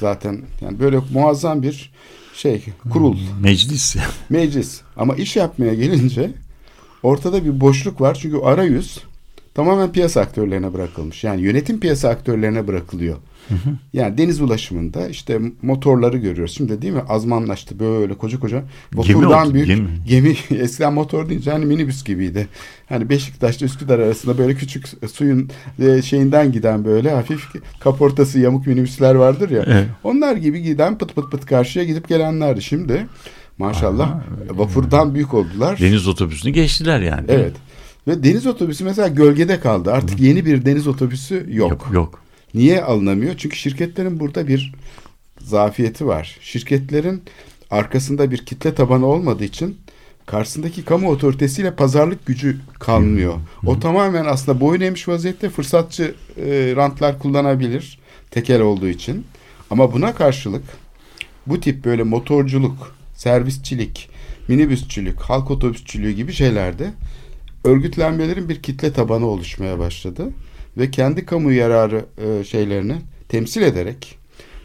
Zaten yani böyle muazzam bir şey, kurul, Meclis. meclis. Ama iş yapmaya gelince ortada bir boşluk var. Çünkü arayüz tamamen piyasa aktörlerine bırakılmış. Yani yönetim piyasa aktörlerine bırakılıyor. Yani deniz ulaşımında işte motorları görüyoruz. Şimdi değil mi? Azmanlaştı böyle koca koca. Vapurdan büyük gemi. gemi. Eskiden motor deyince hani minibüs gibiydi. Hani Beşiktaş'ta Üsküdar arasında böyle küçük suyun e, şeyinden giden böyle hafif kaportası yamuk minibüsler vardır ya. Evet. Onlar gibi giden pıt pıt pıt karşıya gidip gelenlerdi. Şimdi maşallah vapurdan büyük oldular. Deniz otobüsünü geçtiler yani. Evet. Ve deniz otobüsü mesela gölgede kaldı. Artık yeni bir deniz otobüsü yok. Yok. Yok. Niye alınamıyor? Çünkü şirketlerin burada bir zafiyeti var. Şirketlerin arkasında bir kitle tabanı olmadığı için karşısındaki kamu otoritesiyle pazarlık gücü kalmıyor. O tamamen aslında boyun eğmiş vaziyette fırsatçı e, rantlar kullanabilir tekel olduğu için. Ama buna karşılık bu tip böyle motorculuk, servisçilik, minibüsçülük, halk otobüsçülüğü gibi şeylerde örgütlenmelerin bir kitle tabanı oluşmaya başladı ve kendi kamu yararı e, şeylerini temsil ederek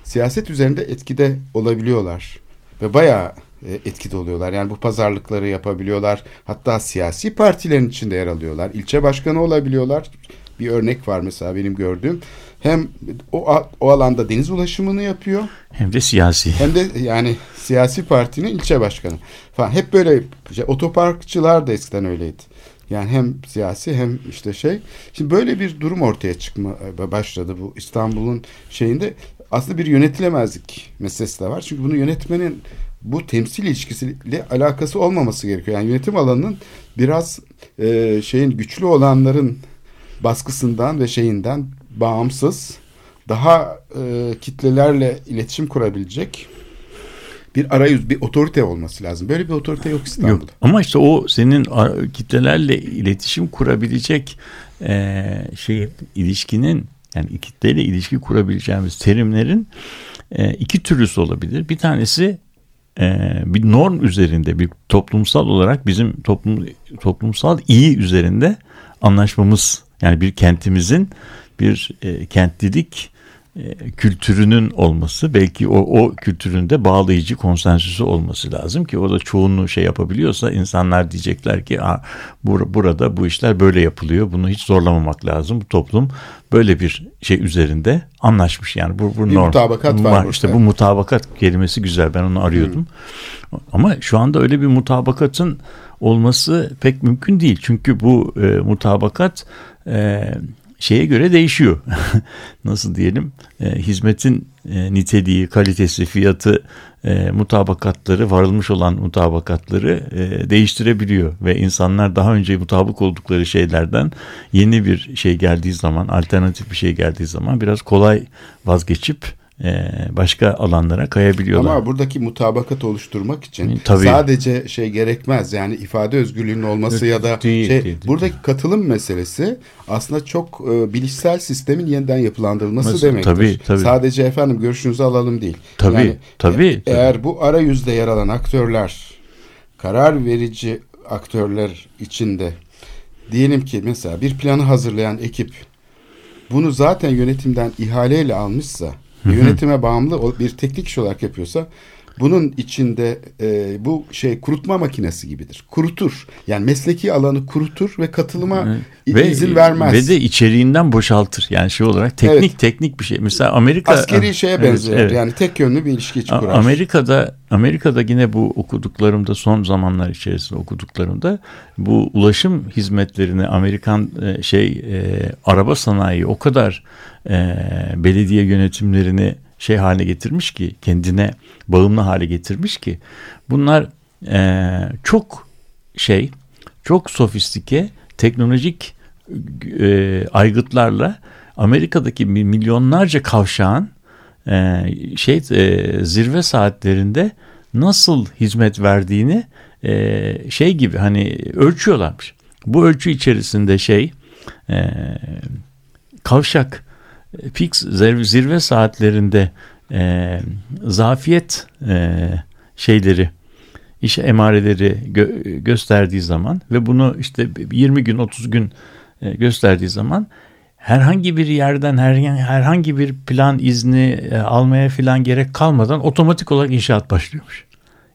siyaset üzerinde etkide olabiliyorlar ve bayağı e, etkide oluyorlar. Yani bu pazarlıkları yapabiliyorlar. Hatta siyasi partilerin içinde yer alıyorlar. İlçe başkanı olabiliyorlar. Bir örnek var mesela benim gördüğüm. Hem o, o alanda deniz ulaşımını yapıyor Hem de siyasi. hem de yani siyasi partinin ilçe başkanı falan. Hep böyle şey, otoparkçılar da eskiden öyleydi. Yani hem siyasi hem işte şey. Şimdi böyle bir durum ortaya çıkma e, başladı bu İstanbul'un şeyinde. Aslında bir yönetilemezlik meselesi de var. Çünkü bunu yönetmenin bu temsil ilişkisiyle alakası olmaması gerekiyor. Yani yönetim alanının biraz e, şeyin güçlü olanların baskısından ve şeyinden bağımsız daha e, kitlelerle iletişim kurabilecek bir arayüz, bir otorite olması lazım. Böyle bir otorite yok İstanbul'da. Yok. Ama işte o senin kitlelerle iletişim kurabilecek e, şey ilişkinin yani kitleyle ilişki kurabileceğimiz terimlerin e, iki türlüsü olabilir. Bir tanesi e, bir norm üzerinde bir toplumsal olarak bizim toplum toplumsal iyi üzerinde anlaşmamız yani bir kentimizin bir e, kentlilik kültürünün olması belki o, o kültüründe bağlayıcı konsensüsü olması lazım ki o da çoğunluğu şey yapabiliyorsa insanlar diyecekler ki bur burada bu işler böyle yapılıyor bunu hiç zorlamamak lazım. Bu toplum böyle bir şey üzerinde anlaşmış. Yani bu, bu bir norm. mutabakat var, var. işte bu mutabakat kelimesi güzel ben onu arıyordum. Hmm. ama şu anda öyle bir mutabakatın olması pek mümkün değil. Çünkü bu e, mutabakat e, şeye göre değişiyor. Nasıl diyelim? E, hizmetin e, niteliği, kalitesi, fiyatı, e, mutabakatları, varılmış olan mutabakatları e, değiştirebiliyor ve insanlar daha önce mutabık oldukları şeylerden yeni bir şey geldiği zaman, alternatif bir şey geldiği zaman biraz kolay vazgeçip başka alanlara kayabiliyorlar. Ama buradaki mutabakat oluşturmak için Tabii. sadece şey gerekmez. Yani ifade özgürlüğünün olması ya da değil, şey değil, değil. buradaki katılım meselesi aslında çok e, bilişsel sistemin yeniden yapılandırılması Mesela, demektir. Tabii, tabii. Sadece efendim görüşünüzü alalım değil. Tabii, yani, tabii, e, tabii. Eğer bu arayüzde yer alan aktörler karar verici aktörler içinde diyelim ki mesela bir planı hazırlayan ekip bunu zaten yönetimden ihaleyle almışsa yönetime bağımlı bir teknik iş olarak yapıyorsa bunun içinde e, bu şey kurutma makinesi gibidir. Kurutur. Yani mesleki alanı kurutur ve katılıma ve, izin vermez. Ve de içeriğinden boşaltır. Yani şey olarak teknik evet. teknik bir şey. Mesela Amerika askeri şeye benzer. Evet, evet. Yani tek yönlü bir ilişki kurar. Amerika'da Amerika'da yine bu okuduklarımda son zamanlar içerisinde okuduklarımda bu ulaşım hizmetlerini Amerikan e, şey e, araba sanayi o kadar e, belediye yönetimlerini şey haline getirmiş ki kendine bağımlı hale getirmiş ki bunlar e, çok şey çok sofistike teknolojik e, aygıtlarla Amerika'daki milyonlarca kavşağın e, şey e, zirve saatlerinde nasıl hizmet verdiğini e, şey gibi hani ölçüyorlarmış. Bu ölçü içerisinde şey e, kavşak Pix zirve saatlerinde e, zafiyet e, şeyleri iş emareleri gö- gösterdiği zaman ve bunu işte 20 gün 30 gün e, gösterdiği zaman herhangi bir yerden her, herhangi bir plan izni e, almaya filan gerek kalmadan otomatik olarak inşaat başlıyormuş.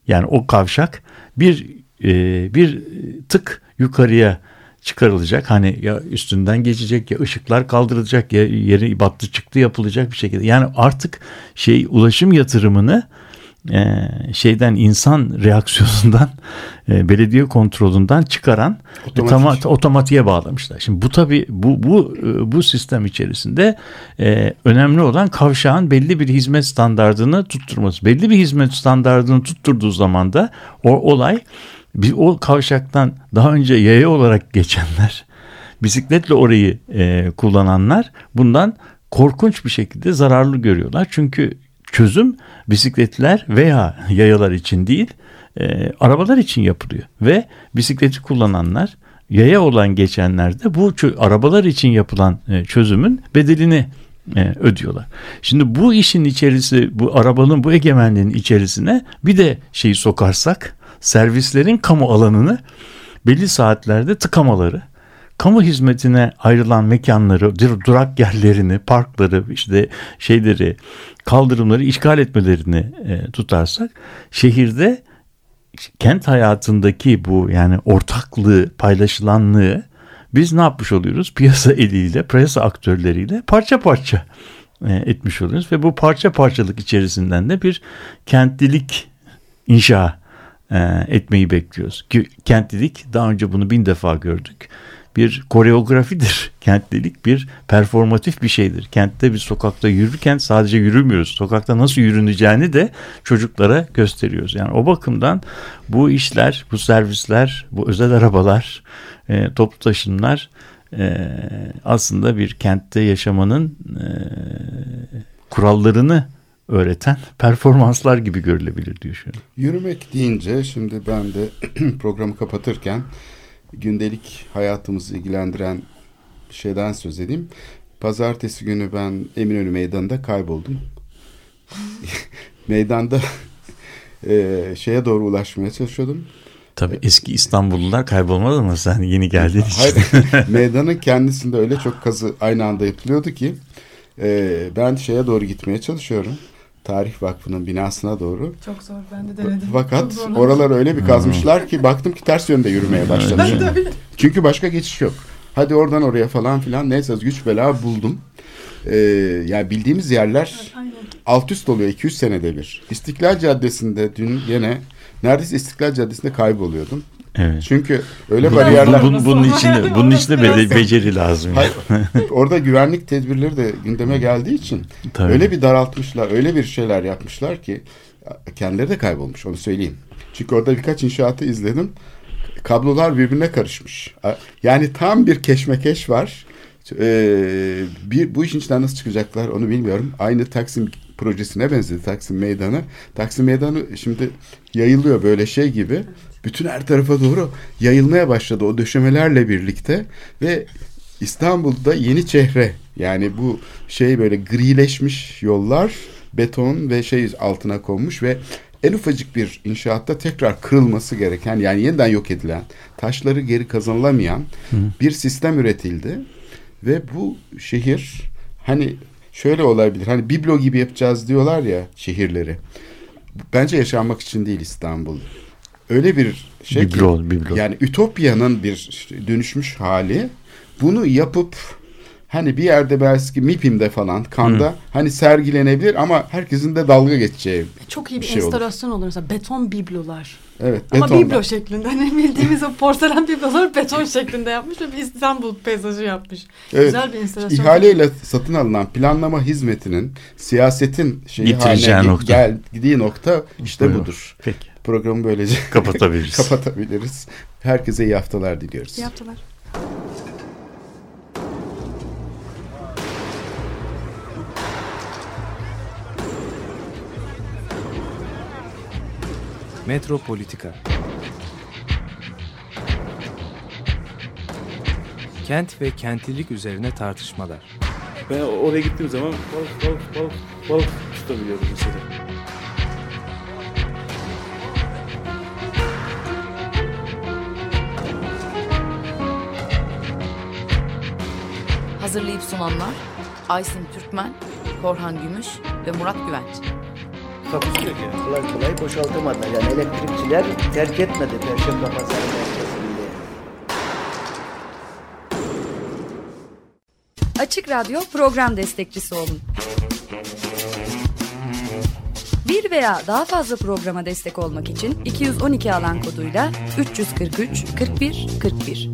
Yani o kavşak bir e, bir tık yukarıya çıkarılacak. Hani ya üstünden geçecek ya ışıklar kaldırılacak ya yeri battı çıktı yapılacak bir şekilde. Yani artık şey ulaşım yatırımını e, şeyden insan reaksiyonundan e, belediye kontrolünden çıkaran Otomatik. otomatiğe bağlamışlar. Şimdi bu tabi bu bu e, bu sistem içerisinde e, önemli olan kavşağın belli bir hizmet standardını tutturması. Belli bir hizmet standardını tutturduğu zaman da o olay bir o kavşaktan daha önce yaya olarak geçenler, bisikletle orayı e, kullananlar bundan korkunç bir şekilde zararlı görüyorlar. Çünkü çözüm bisikletler veya yayalar için değil, e, arabalar için yapılıyor. Ve bisikleti kullananlar, yaya olan geçenler de bu arabalar için yapılan e, çözümün bedelini e, ödüyorlar. Şimdi bu işin içerisi, bu arabanın bu egemenliğin içerisine bir de şeyi sokarsak, servislerin kamu alanını belli saatlerde tıkamaları, kamu hizmetine ayrılan mekanları, durak yerlerini, parkları, işte şeyleri, kaldırımları işgal etmelerini e, tutarsak şehirde kent hayatındaki bu yani ortaklığı, paylaşılanlığı biz ne yapmış oluyoruz? Piyasa eliyle, piyasa aktörleriyle parça parça e, etmiş oluyoruz ve bu parça parçalık içerisinden de bir kentlilik inşa etmeyi bekliyoruz. Kentlilik daha önce bunu bin defa gördük. Bir koreografidir. Kentlilik bir performatif bir şeydir. Kentte bir sokakta yürürken sadece yürümüyoruz. Sokakta nasıl yürüneceğini de çocuklara gösteriyoruz. Yani o bakımdan bu işler, bu servisler, bu özel arabalar, e, toplu taşımlar e, aslında bir kentte yaşamanın e, kurallarını öğreten performanslar gibi görülebilir diyor şu Yürümek deyince şimdi ben de programı kapatırken gündelik hayatımızı ilgilendiren bir şeyden söz edeyim. Pazartesi günü ben Eminönü Meydanı'nda kayboldum. Meydanda e, şeye doğru ulaşmaya çalışıyordum. Tabii eski İstanbullular kaybolmadı mı sen yeni geldin Hayır, meydanın kendisinde öyle çok kazı aynı anda yapılıyordu ki Ee, ben şeye doğru gitmeye çalışıyorum. Tarih Vakfı'nın binasına doğru. Çok zor ben de denedim. Fakat oralar öyle bir kazmışlar ki baktım ki ters yönde yürümeye de öyle. Çünkü başka geçiş yok. Hadi oradan oraya falan filan neyse güç bela buldum. Ee, yani bildiğimiz yerler Aynen. alt üst oluyor 200 senede bir. İstiklal Caddesi'nde dün yine neredeyse İstiklal Caddesi'nde kayboluyordum. Evet. Çünkü öyle Bu- bariyerler bu- bunun, bunun içinde bunun içinde be- beceri lazım. Hayır, orada güvenlik tedbirleri de gündeme geldiği için Tabii. öyle bir daraltmışlar, öyle bir şeyler yapmışlar ki kendileri de kaybolmuş onu söyleyeyim. Çünkü orada birkaç inşaatı izledim. Kablolar birbirine karışmış. Yani tam bir keşmekeş var. Ee, bir bu işin içinden nasıl çıkacaklar onu bilmiyorum. Aynı Taksim projesine benzedi Taksim Meydanı. Taksim Meydanı şimdi yayılıyor böyle şey gibi. Bütün her tarafa doğru yayılmaya başladı o döşemelerle birlikte ve İstanbul'da yeni çehre yani bu şey böyle grileşmiş yollar beton ve şey altına konmuş ve en ufacık bir inşaatta tekrar kırılması gereken yani yeniden yok edilen taşları geri kazanılamayan bir sistem üretildi. Ve bu şehir hani şöyle olabilir hani biblo gibi yapacağız diyorlar ya şehirleri. Bence yaşanmak için değil İstanbul öyle bir şey ki Biblo, biblo. yani ütopyanın bir dönüşmüş hali bunu yapıp hani bir yerde belki MİPİM'de falan Kanda hani sergilenebilir ama herkesin de dalga geçeceği. Çok iyi bir, Bir şey olur. enstalasyon olur. Mesela beton biblolar. Evet. Ama betondan. biblo şeklinde. Hani bildiğimiz o porselen bibloları beton şeklinde yapmış ve bir İstanbul peyzajı yapmış. Evet. Güzel bir enstalasyon. İhaleyle satın alınan planlama hizmetinin siyasetin şeyi Bitireceği haline nokta. geldiği nokta işte Buyurun. budur. Peki. Programı böylece Kapatabiliriz. kapatabiliriz. Herkese iyi haftalar diliyoruz. Yaptılar. Metropolitika Kent ve kentlilik üzerine tartışmalar. Ben oraya gittiğim zaman balık balık balık balık tutabiliyorum mesela. Hazırlayıp sunanlar Aysin Türkmen, Korhan Gümüş ve Murat Güvenç. Takusuyor ki. Kolay kolay boşaltamadılar. Yani elektrikçiler terk etmedi Perşembe Pazarı merkezinde. Açık Radyo program destekçisi olun. Bir veya daha fazla programa destek olmak için 212 alan koduyla 343 41 41